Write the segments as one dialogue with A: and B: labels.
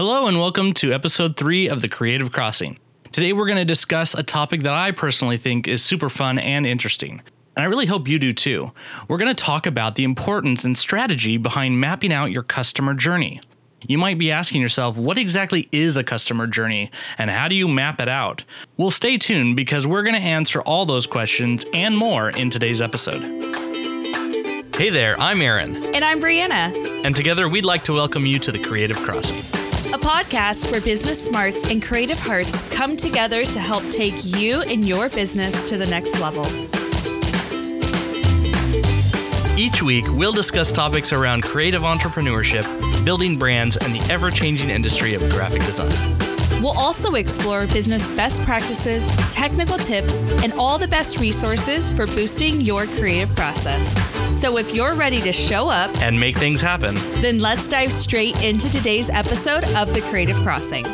A: Hello, and welcome to episode three of The Creative Crossing. Today, we're going to discuss a topic that I personally think is super fun and interesting. And I really hope you do too. We're going to talk about the importance and strategy behind mapping out your customer journey. You might be asking yourself, what exactly is a customer journey and how do you map it out? Well, stay tuned because we're going to answer all those questions and more in today's episode. Hey there, I'm Aaron.
B: And I'm Brianna.
A: And together we'd like to welcome you to the Creative Crossing,
B: a podcast where business smarts and creative hearts come together to help take you and your business to the next level.
A: Each week, we'll discuss topics around creative entrepreneurship, building brands, and the ever changing industry of graphic design.
B: We'll also explore business best practices, technical tips, and all the best resources for boosting your creative process. So if you're ready to show up
A: and make things happen,
B: then let's dive straight into today's episode of The Creative Crossing.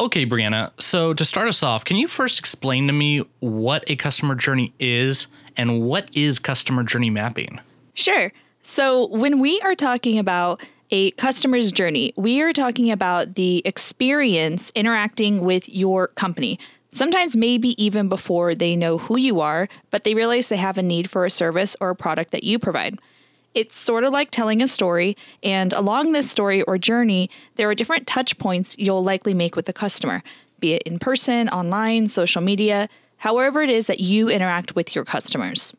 A: Okay, Brianna. So to start us off, can you first explain to me what a customer journey is and what is customer journey mapping?
B: Sure. So when we are talking about a customer's journey, we are talking about the experience interacting with your company. Sometimes, maybe even before they know who you are, but they realize they have a need for a service or a product that you provide. It's sort of like telling a story, and along this story or journey, there are different touch points you'll likely make with the customer, be it in person, online, social media, however it is that you interact with your customers.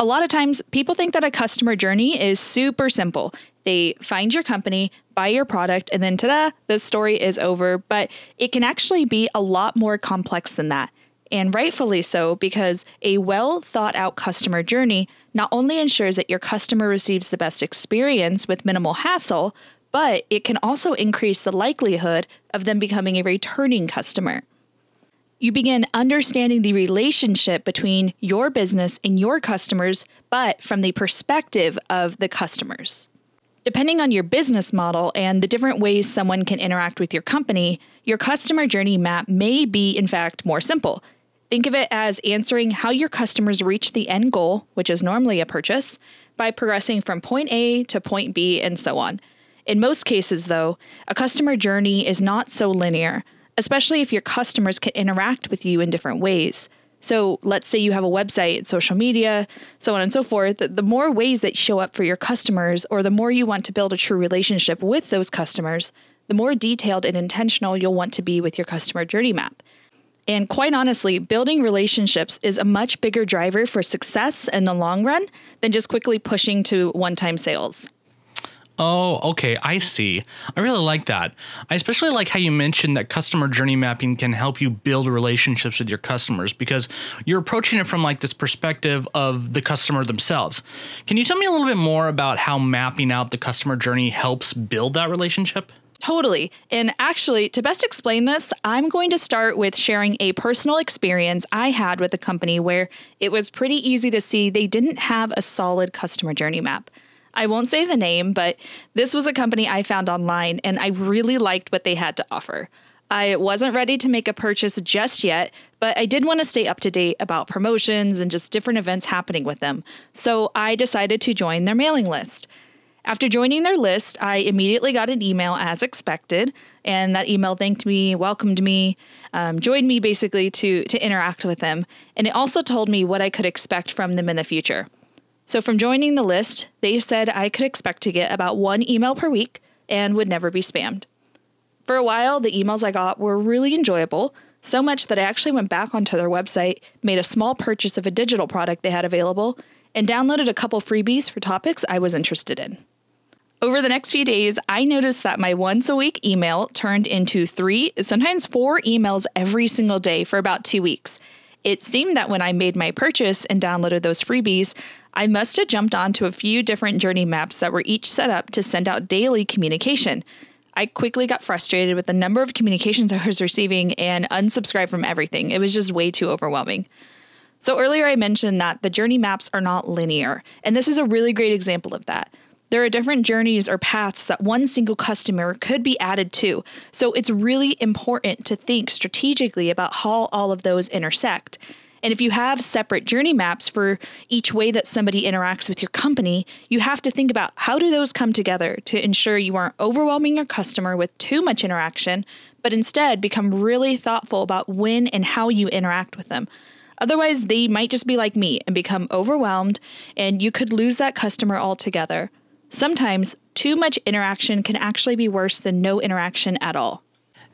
B: A lot of times, people think that a customer journey is super simple. They find your company, buy your product, and then ta da, the story is over. But it can actually be a lot more complex than that and rightfully so, because a well thought out customer journey not only ensures that your customer receives the best experience with minimal hassle, but it can also increase the likelihood of them becoming a returning customer. You begin understanding the relationship between your business and your customers, but from the perspective of the customers. Depending on your business model and the different ways someone can interact with your company, your customer journey map may be, in fact, more simple. Think of it as answering how your customers reach the end goal, which is normally a purchase, by progressing from point A to point B and so on. In most cases, though, a customer journey is not so linear, especially if your customers can interact with you in different ways. So, let's say you have a website, social media, so on and so forth. The more ways that show up for your customers, or the more you want to build a true relationship with those customers, the more detailed and intentional you'll want to be with your customer journey map. And quite honestly, building relationships is a much bigger driver for success in the long run than just quickly pushing to one time sales.
A: Oh, okay, I see. I really like that. I especially like how you mentioned that customer journey mapping can help you build relationships with your customers because you're approaching it from like this perspective of the customer themselves. Can you tell me a little bit more about how mapping out the customer journey helps build that relationship?
B: Totally. And actually, to best explain this, I'm going to start with sharing a personal experience I had with a company where it was pretty easy to see they didn't have a solid customer journey map. I won't say the name, but this was a company I found online and I really liked what they had to offer. I wasn't ready to make a purchase just yet, but I did want to stay up to date about promotions and just different events happening with them. So I decided to join their mailing list. After joining their list, I immediately got an email as expected, and that email thanked me, welcomed me, um, joined me basically to, to interact with them, and it also told me what I could expect from them in the future. So, from joining the list, they said I could expect to get about one email per week and would never be spammed. For a while, the emails I got were really enjoyable, so much that I actually went back onto their website, made a small purchase of a digital product they had available, and downloaded a couple freebies for topics I was interested in. Over the next few days, I noticed that my once a week email turned into three, sometimes four emails every single day for about two weeks. It seemed that when I made my purchase and downloaded those freebies, I must have jumped onto a few different journey maps that were each set up to send out daily communication. I quickly got frustrated with the number of communications I was receiving and unsubscribed from everything. It was just way too overwhelming. So, earlier I mentioned that the journey maps are not linear, and this is a really great example of that. There are different journeys or paths that one single customer could be added to. So it's really important to think strategically about how all of those intersect. And if you have separate journey maps for each way that somebody interacts with your company, you have to think about how do those come together to ensure you aren't overwhelming your customer with too much interaction, but instead become really thoughtful about when and how you interact with them. Otherwise, they might just be like me and become overwhelmed, and you could lose that customer altogether. Sometimes, too much interaction can actually be worse than no interaction at all.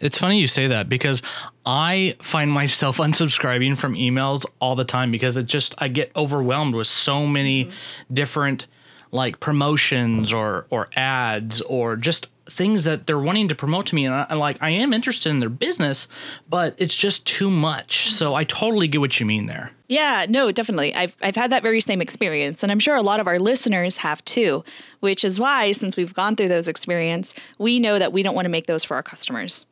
A: It's funny you say that because I find myself unsubscribing from emails all the time because it just I get overwhelmed with so many mm-hmm. different like promotions or or ads or just things that they're wanting to promote to me. And I, like I am interested in their business but it's just too much. So I totally get what you mean there.
B: Yeah no definitely. I've, I've had that very same experience and I'm sure a lot of our listeners have too which is why since we've gone through those experience we know that we don't want to make those for our customers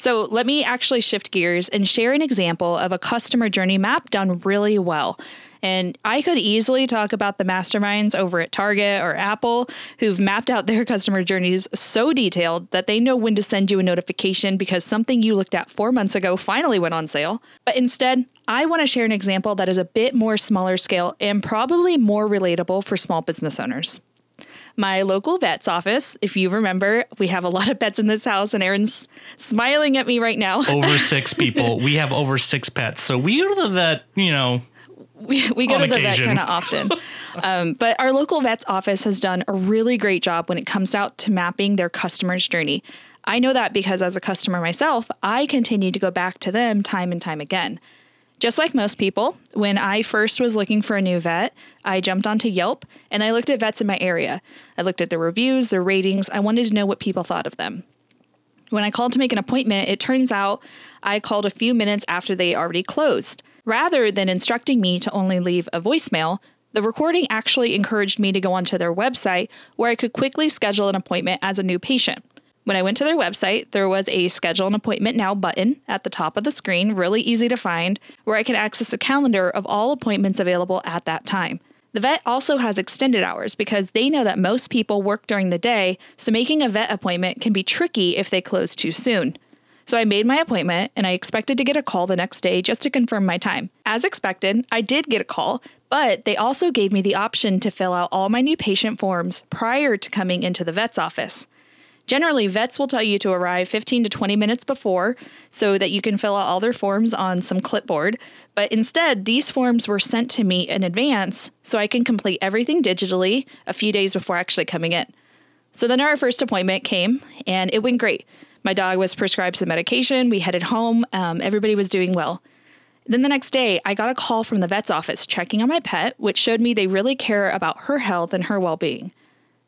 B: so let me actually shift gears and share an example of a customer journey map done really well and I could easily talk about the masterminds over at Target or Apple who've mapped out their customer journeys so detailed that they know when to send you a notification because something you looked at four months ago finally went on sale. But instead, I want to share an example that is a bit more smaller scale and probably more relatable for small business owners my local vet's office. If you remember, we have a lot of pets in this house, and Aaron's smiling at me right now.
A: over six people. We have over six pets. So we go to the vet, you know,
B: we, we go to the occasion. vet kind of often. um, but our local vet's office has done a really great job when it comes out to mapping their customer's journey. I know that because as a customer myself, I continue to go back to them time and time again. Just like most people, when I first was looking for a new vet, I jumped onto Yelp and I looked at vets in my area. I looked at their reviews, their ratings. I wanted to know what people thought of them. When I called to make an appointment, it turns out I called a few minutes after they already closed. Rather than instructing me to only leave a voicemail, the recording actually encouraged me to go onto their website where I could quickly schedule an appointment as a new patient. When I went to their website, there was a schedule an appointment now button at the top of the screen, really easy to find, where I could access a calendar of all appointments available at that time. The vet also has extended hours because they know that most people work during the day, so making a vet appointment can be tricky if they close too soon. So I made my appointment and I expected to get a call the next day just to confirm my time. As expected, I did get a call, but they also gave me the option to fill out all my new patient forms prior to coming into the vet's office. Generally, vets will tell you to arrive 15 to 20 minutes before so that you can fill out all their forms on some clipboard. But instead, these forms were sent to me in advance so I can complete everything digitally a few days before actually coming in. So then our first appointment came and it went great. My dog was prescribed some medication. We headed home. Um, everybody was doing well. Then the next day, I got a call from the vet's office checking on my pet, which showed me they really care about her health and her well being.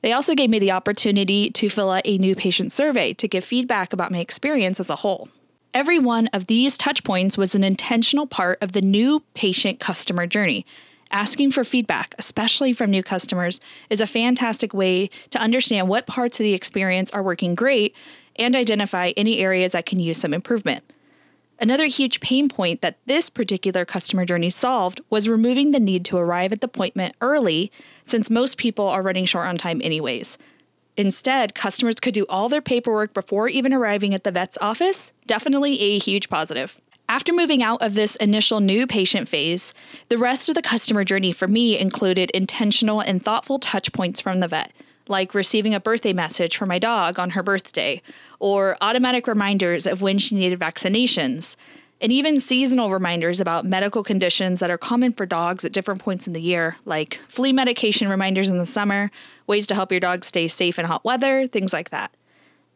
B: They also gave me the opportunity to fill out a new patient survey to give feedback about my experience as a whole. Every one of these touchpoints was an intentional part of the new patient customer journey. Asking for feedback, especially from new customers, is a fantastic way to understand what parts of the experience are working great and identify any areas that can use some improvement. Another huge pain point that this particular customer journey solved was removing the need to arrive at the appointment early, since most people are running short on time anyways. Instead, customers could do all their paperwork before even arriving at the vet's office. Definitely a huge positive. After moving out of this initial new patient phase, the rest of the customer journey for me included intentional and thoughtful touch points from the vet like receiving a birthday message for my dog on her birthday, or automatic reminders of when she needed vaccinations, and even seasonal reminders about medical conditions that are common for dogs at different points in the year, like flea medication reminders in the summer, ways to help your dog stay safe in hot weather, things like that.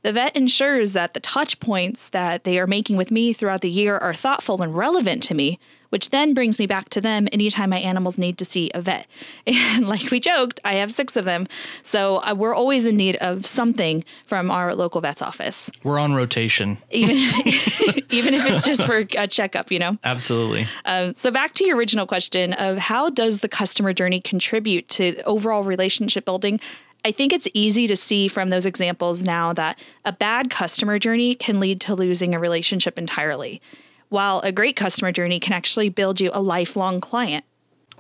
B: The vet ensures that the touch points that they are making with me throughout the year are thoughtful and relevant to me, which then brings me back to them anytime my animals need to see a vet. And like we joked, I have six of them. So uh, we're always in need of something from our local vet's office.
A: We're on rotation.
B: Even, even if it's just for a checkup, you know?
A: Absolutely.
B: Um, so back to your original question of how does the customer journey contribute to overall relationship building? I think it's easy to see from those examples now that a bad customer journey can lead to losing a relationship entirely while a great customer journey can actually build you a lifelong client.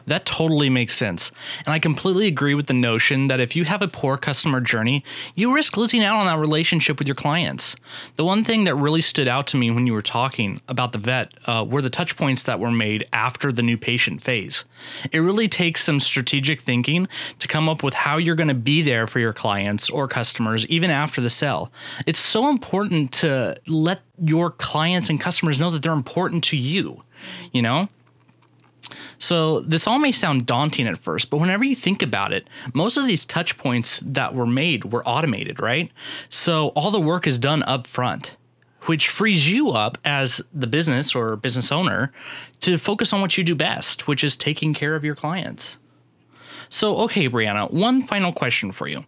A: That totally makes sense. And I completely agree with the notion that if you have a poor customer journey, you risk losing out on that relationship with your clients. The one thing that really stood out to me when you were talking about the vet uh, were the touch points that were made after the new patient phase. It really takes some strategic thinking to come up with how you're going to be there for your clients or customers even after the sale. It's so important to let your clients and customers know that they're important to you, you know? So, this all may sound daunting at first, but whenever you think about it, most of these touch points that were made were automated, right? So, all the work is done up front, which frees you up as the business or business owner to focus on what you do best, which is taking care of your clients. So, okay, Brianna, one final question for you.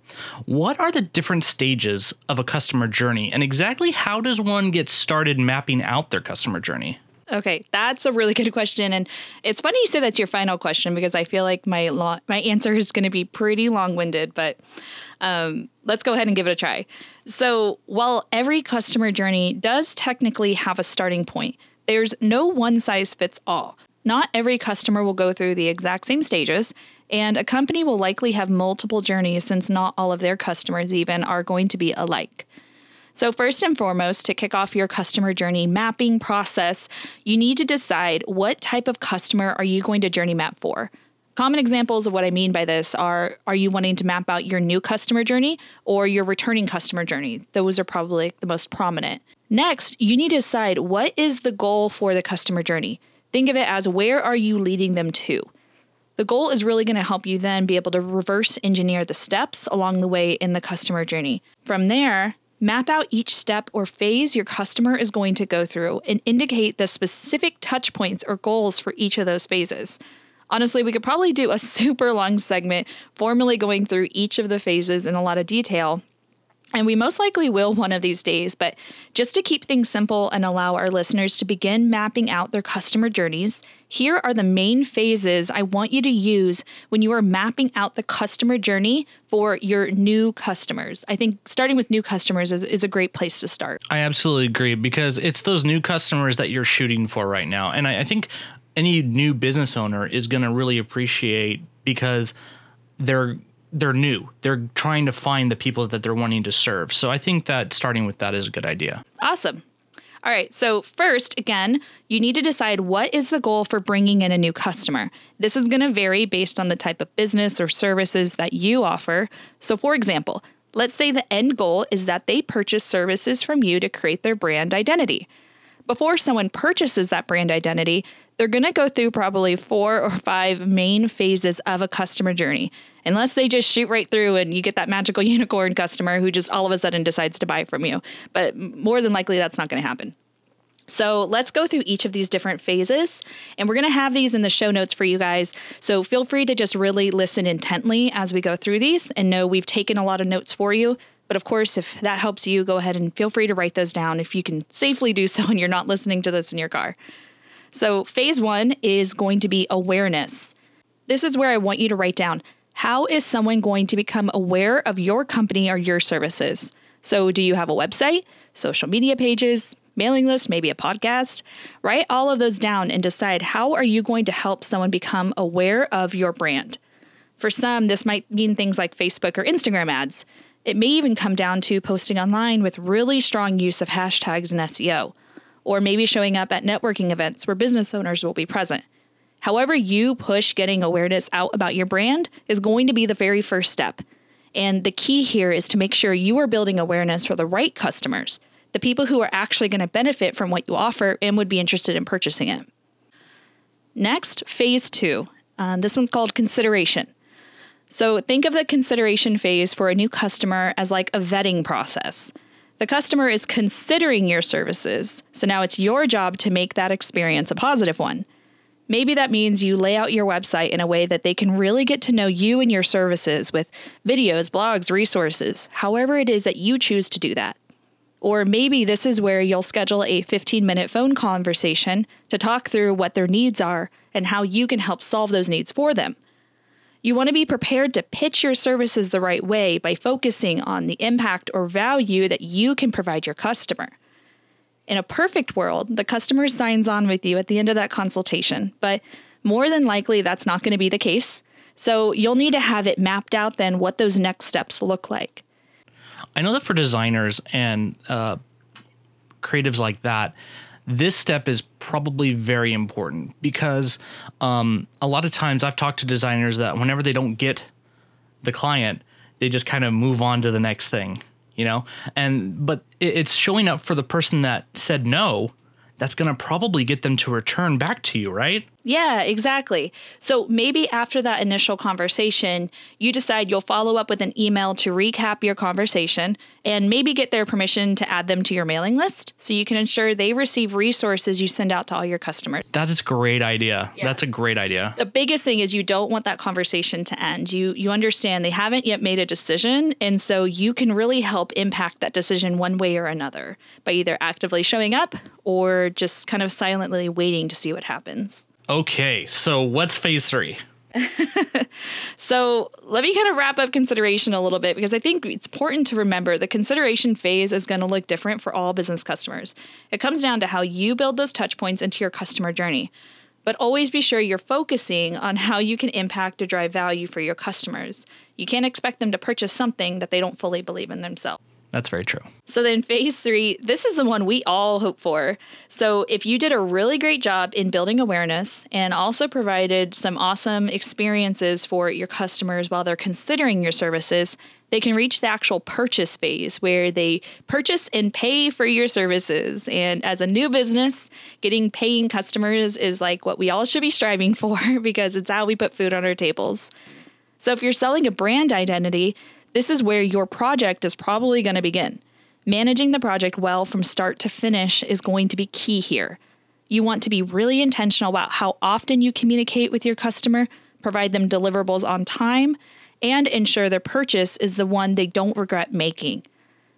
A: What are the different stages of a customer journey, and exactly how does one get started mapping out their customer journey?
B: Okay, that's a really good question, and it's funny you say that's your final question because I feel like my lo- my answer is going to be pretty long winded, but um, let's go ahead and give it a try. So, while every customer journey does technically have a starting point, there's no one size fits all. Not every customer will go through the exact same stages, and a company will likely have multiple journeys since not all of their customers even are going to be alike. So, first and foremost, to kick off your customer journey mapping process, you need to decide what type of customer are you going to journey map for. Common examples of what I mean by this are are you wanting to map out your new customer journey or your returning customer journey? Those are probably the most prominent. Next, you need to decide what is the goal for the customer journey. Think of it as where are you leading them to? The goal is really going to help you then be able to reverse engineer the steps along the way in the customer journey. From there, Map out each step or phase your customer is going to go through and indicate the specific touch points or goals for each of those phases. Honestly, we could probably do a super long segment formally going through each of the phases in a lot of detail, and we most likely will one of these days, but just to keep things simple and allow our listeners to begin mapping out their customer journeys, here are the main phases I want you to use when you are mapping out the customer journey for your new customers. I think starting with new customers is, is a great place to start.
A: I absolutely agree because it's those new customers that you're shooting for right now. And I, I think any new business owner is going to really appreciate because they're they're new. They're trying to find the people that they're wanting to serve. So I think that starting with that is a good idea.
B: Awesome. All right, so first, again, you need to decide what is the goal for bringing in a new customer. This is going to vary based on the type of business or services that you offer. So, for example, let's say the end goal is that they purchase services from you to create their brand identity. Before someone purchases that brand identity, they're going to go through probably four or five main phases of a customer journey. Unless they just shoot right through and you get that magical unicorn customer who just all of a sudden decides to buy from you. But more than likely, that's not going to happen. So let's go through each of these different phases, and we're going to have these in the show notes for you guys. So feel free to just really listen intently as we go through these and know we've taken a lot of notes for you. But of course, if that helps you, go ahead and feel free to write those down if you can safely do so and you're not listening to this in your car. So, phase one is going to be awareness. This is where I want you to write down how is someone going to become aware of your company or your services? So, do you have a website, social media pages, mailing list, maybe a podcast? Write all of those down and decide how are you going to help someone become aware of your brand. For some, this might mean things like Facebook or Instagram ads. It may even come down to posting online with really strong use of hashtags and SEO or maybe showing up at networking events where business owners will be present. However, you push getting awareness out about your brand is going to be the very first step. And the key here is to make sure you are building awareness for the right customers, the people who are actually going to benefit from what you offer and would be interested in purchasing it. Next, phase two. Uh, this one's called consideration. So think of the consideration phase for a new customer as like a vetting process. The customer is considering your services, so now it's your job to make that experience a positive one. Maybe that means you lay out your website in a way that they can really get to know you and your services with videos, blogs, resources, however it is that you choose to do that. Or maybe this is where you'll schedule a 15 minute phone conversation to talk through what their needs are and how you can help solve those needs for them. You want to be prepared to pitch your services the right way by focusing on the impact or value that you can provide your customer. In a perfect world, the customer signs on with you at the end of that consultation, but More than likely, that's not going to be the case. So you'll need to have it mapped out then what those next steps look like.
A: I know that for designers and uh, creatives like that, this step is probably very important because um, a lot of times I've talked to designers that whenever they don't get the client, they just kind of move on to the next thing, you know? And, but it's showing up for the person that said no that's going to probably get them to return back to you, right?
B: Yeah, exactly. So maybe after that initial conversation, you decide you'll follow up with an email to recap your conversation and maybe get their permission to add them to your mailing list so you can ensure they receive resources you send out to all your customers.
A: That is a great idea. Yeah. That's a great idea.
B: The biggest thing is you don't want that conversation to end. You you understand they haven't yet made a decision and so you can really help impact that decision one way or another by either actively showing up or just kind of silently waiting to see what happens.
A: Okay, so what's phase three?
B: so let me kind of wrap up consideration a little bit because I think it's important to remember the consideration phase is going to look different for all business customers. It comes down to how you build those touch points into your customer journey. But always be sure you're focusing on how you can impact or drive value for your customers. You can't expect them to purchase something that they don't fully believe in themselves.
A: That's very true.
B: So then, phase three, this is the one we all hope for. So, if you did a really great job in building awareness and also provided some awesome experiences for your customers while they're considering your services, they can reach the actual purchase phase where they purchase and pay for your services. And as a new business, getting paying customers is like what we all should be striving for because it's how we put food on our tables. So if you're selling a brand identity, this is where your project is probably going to begin. Managing the project well from start to finish is going to be key here. You want to be really intentional about how often you communicate with your customer, provide them deliverables on time, and ensure their purchase is the one they don't regret making.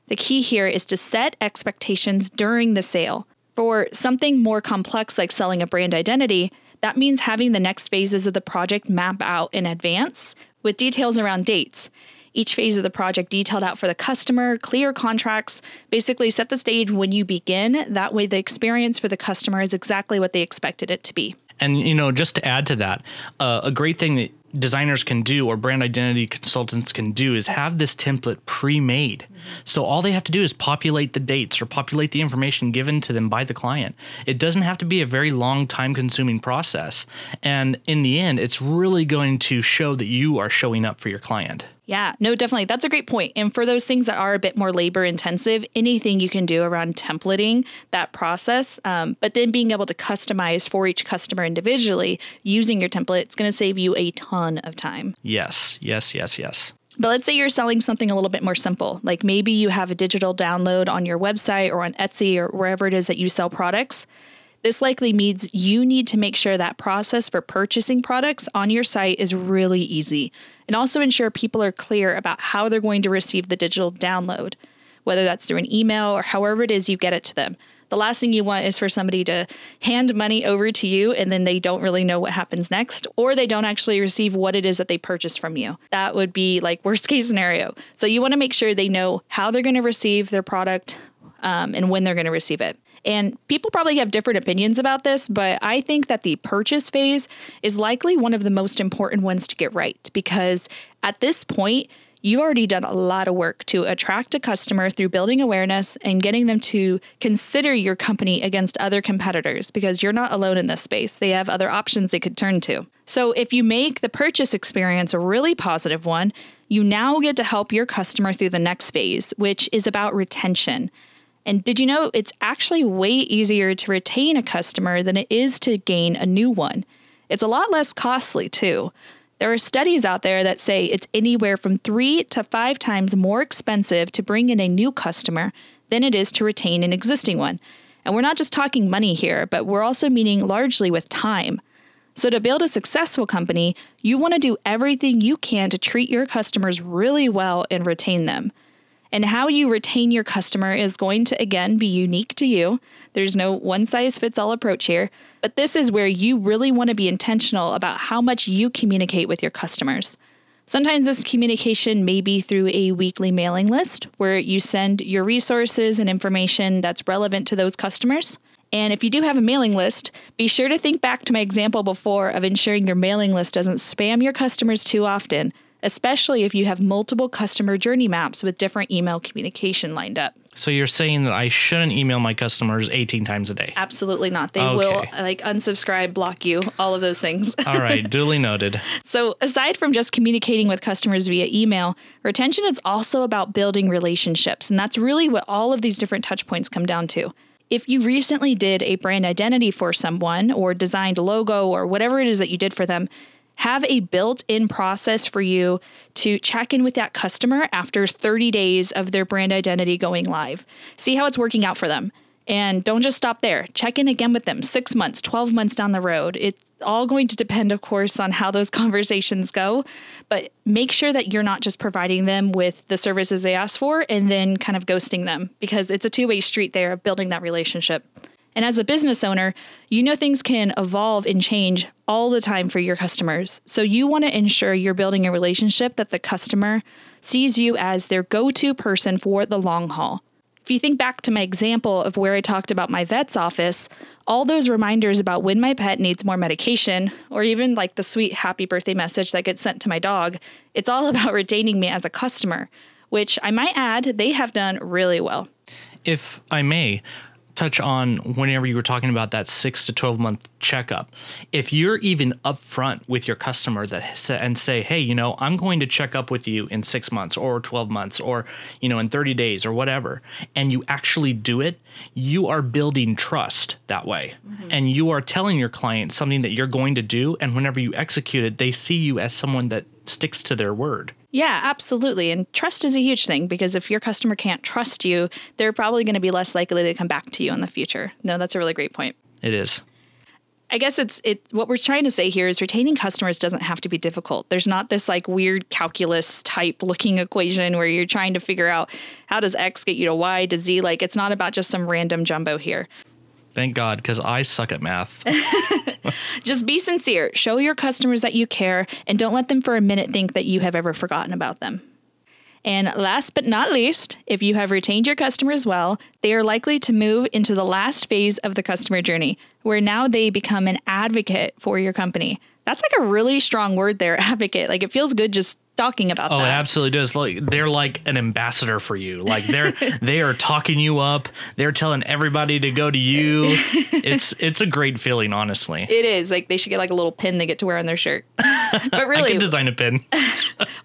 B: The key here is to set expectations during the sale. For something more complex like selling a brand identity, that means having the next phases of the project map out in advance with details around dates. Each phase of the project detailed out for the customer, clear contracts, basically set the stage when you begin. That way, the experience for the customer is exactly what they expected it to be.
A: And, you know, just to add to that, uh, a great thing that designers can do or brand identity consultants can do is have this template pre-made. Mm-hmm. So all they have to do is populate the dates or populate the information given to them by the client. It doesn't have to be a very long time consuming process. And in the end, it's really going to show that you are showing up for your client.
B: Yeah, no, definitely. That's a great point. And for those things that are a bit more labor intensive, anything you can do around templating that process, um, but then being able to customize for each customer individually using your template, it's going to save you a ton of time.
A: Yes, yes, yes, yes.
B: But let's say you're selling something a little bit more simple. Like maybe you have a digital download on your website or on Etsy or wherever it is that you sell products. This likely means you need to make sure that process for purchasing products on your site is really easy and also ensure people are clear about how they're going to receive the digital download, whether that's through an email or however it is you get it to them. The last thing you want is for somebody to hand money over to you and then they don't really know what happens next, or they don't actually receive what it is that they purchased from you. That would be like worst case scenario. So you want to make sure they know how they're going to receive their product um, and when they're going to receive it. And people probably have different opinions about this, but I think that the purchase phase is likely one of the most important ones to get right because at this point, you've already done a lot of work to attract a customer through building awareness and getting them to consider your company against other competitors because you're not alone in this space. They have other options they could turn to. So, if you make the purchase experience a really positive one, you now get to help your customer through the next phase, which is about retention. And did you know it's actually way easier to retain a customer than it is to gain a new one? It's a lot less costly, too. There are studies out there that say it's anywhere from three to five times more expensive to bring in a new customer than it is to retain an existing one. And we're not just talking money here, but we're also meaning largely with time. So, to build a successful company, you want to do everything you can to treat your customers really well and retain them. And how you retain your customer is going to, again, be unique to you. There's no one size fits all approach here, but this is where you really want to be intentional about how much you communicate with your customers. Sometimes this communication may be through a weekly mailing list where you send your resources and information that's relevant to those customers. And if you do have a mailing list, be sure to think back to my example before of ensuring your mailing list doesn't spam your customers too often, especially if you have multiple customer journey maps with different email communication lined up.
A: So you're saying that I shouldn't email my customers 18 times a day?
B: Absolutely not. They
A: Okay.
B: will like unsubscribe, block you, all of those things.
A: All right, duly noted.
B: So, aside from just communicating with customers via email, retention is also about building relationships. And that's really what all of these different touch points come down to. If you recently did a brand identity for someone or designed a logo or whatever it is that you did for them, have a built in process for you to check in with that customer after 30 days of their brand identity going live. See how it's working out for them. And don't just stop there. Check in again with them six months, 12 months down the road. It's all going to depend, of course, on how those conversations go. But make sure that you're not just providing them with the services they ask for and then kind of ghosting them because it's a two way street there of building that relationship. And as a business owner, you know things can evolve and change all the time for your customers. So you want to ensure you're building a relationship that the customer sees you as their go to person for the long haul. If you think back to my example of where I talked about my vet's office, all those reminders about when my pet needs more medication, or even like the sweet happy birthday message that gets sent to my dog, it's all about retaining me as a customer, which I might add, they have done really well.
A: If I may touch on whenever you were talking about that six to 12 month checkup, if you're even upfront with your customer that and say, hey, you know, I'm going to check up with you in six months or 12 months or, you know, in 30 days or whatever, and you actually do it, you are building trust that way. Mm-hmm. And you are telling your client something that you're going to do. And whenever you execute it, they see you as someone that sticks to their word.
B: Yeah, absolutely. And trust is a huge thing because if your customer can't trust you, they're probably going to be less likely to come back to you in the future. No, that's a really great point.
A: It is.
B: I guess it's it what we're trying to say here is retaining customers doesn't have to be difficult. There's not this like weird calculus type looking equation where you're trying to figure out how does X get you to Y to Z. Like it's not about just some random jumbo here.
A: Thank God, because I suck at math.
B: Just be sincere. Show your customers that you care and don't let them for a minute think that you have ever forgotten about them. And last but not least, if you have retained your customers well, they are likely to move into the last phase of the customer journey, where now they become an advocate for your company. That's like a really strong word there, advocate. Like it feels good just talking about
A: Oh, it
B: that.
A: absolutely does. Like they're like an ambassador for you. Like they're they are talking you up. They're telling everybody to go to you. It's it's a great feeling, honestly.
B: It is like they should get like a little pin they get to wear on their shirt. but
A: I
B: really,
A: design a pin.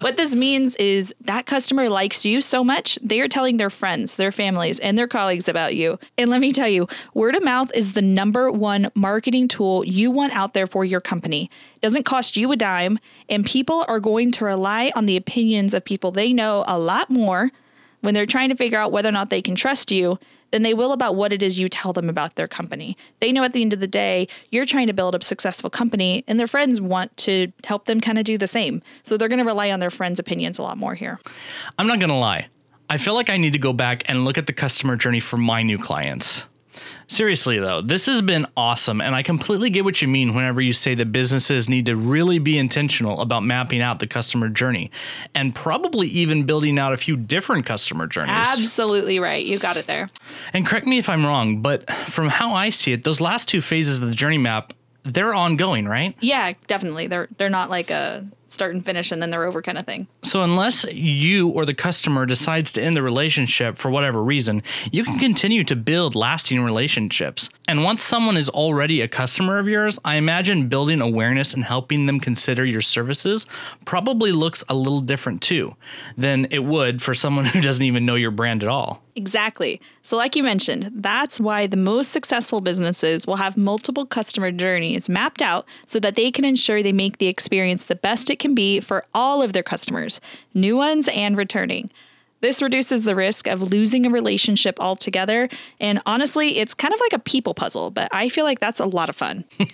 B: What this means is that customer likes you so much, they are telling their friends, their families, and their colleagues about you. And let me tell you, word of mouth is the number one marketing tool you want out there for your company. It doesn't cost you a dime, and people are going to rely on the opinions of people they know a lot more when they're trying to figure out whether or not they can trust you than they will about what it is you tell them about their company. They know at the end of the day, you're trying to build a successful company, and their friends want to help them kind of do the same. So they're going to rely on their friends' opinions a lot more here.
A: I'm not gonna lie. I feel like I need to go back and look at the customer journey for my new clients. Seriously though, this has been awesome, and I completely get what you mean whenever you say that businesses need to really be intentional about mapping out the customer journey and probably even building out a few different customer journeys.
B: Absolutely right. You got it there.
A: And correct me if I'm wrong, but from how I see it, those last two phases of the journey map, they're ongoing, right?
B: Yeah, definitely. They're they're not like a start and finish and then they're over kind of thing.
A: So unless you or the customer decides to end the relationship for whatever reason, you can continue to build lasting relationships. And once someone is already a customer of yours, I imagine building awareness and helping them consider your services probably looks a little different too than it would for someone who doesn't even know your brand at all.
B: Exactly. So, like you mentioned, that's why the most successful businesses will have multiple customer journeys mapped out so that they can ensure they make the experience the best it can be for all of their customers, new ones and returning. This reduces the risk of losing a relationship altogether. And honestly, it's kind of like a people puzzle, but I feel like that's a lot of fun.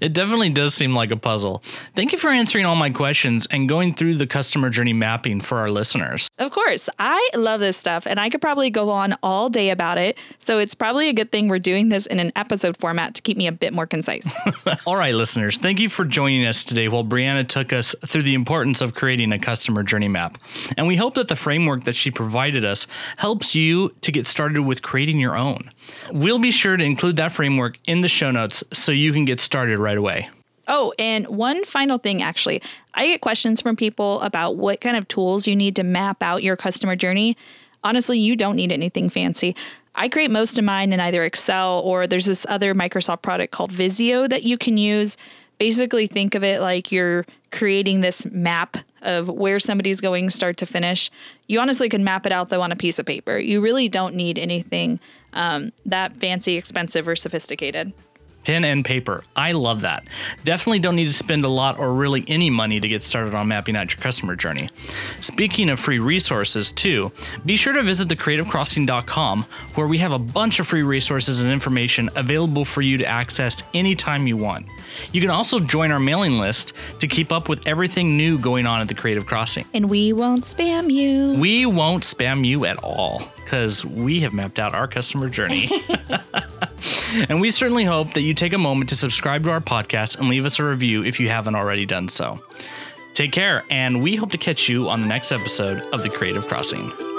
A: It definitely does seem like a puzzle. Thank you for answering all my questions and going through the customer journey mapping for our listeners.
B: Of course, I love this stuff and I could probably go on all day about it. So it's probably a good thing we're doing this in an episode format to keep me a bit more concise.
A: all right, listeners, thank you for joining us today while Brianna took us through the importance of creating a customer journey map. And we hope that the framework that she provided us helps you to get started with creating your own. We'll be sure to include that framework in the show notes so you can get started right away.
B: Oh, and one final thing actually. I get questions from people about what kind of tools you need to map out your customer journey. Honestly, you don't need anything fancy. I create most of mine in either Excel or there's this other Microsoft product called Visio that you can use. Basically, think of it like you're creating this map of where somebody's going start to finish. You honestly can map it out though on a piece of paper. You really don't need anything um, that fancy, expensive, or sophisticated.
A: Pen and paper. I love that. Definitely don't need to spend a lot or really any money to get started on mapping out your customer journey. Speaking of free resources, too, be sure to visit thecreativecrossing.com where we have a bunch of free resources and information available for you to access anytime you want. You can also join our mailing list to keep up with everything new going on at the Creative Crossing.
B: And we won't spam you.
A: We won't spam you at all because we have mapped out our customer journey. and we certainly hope that you take a moment to subscribe to our podcast and leave us a review if you haven't already done so. Take care, and we hope to catch you on the next episode of The Creative Crossing.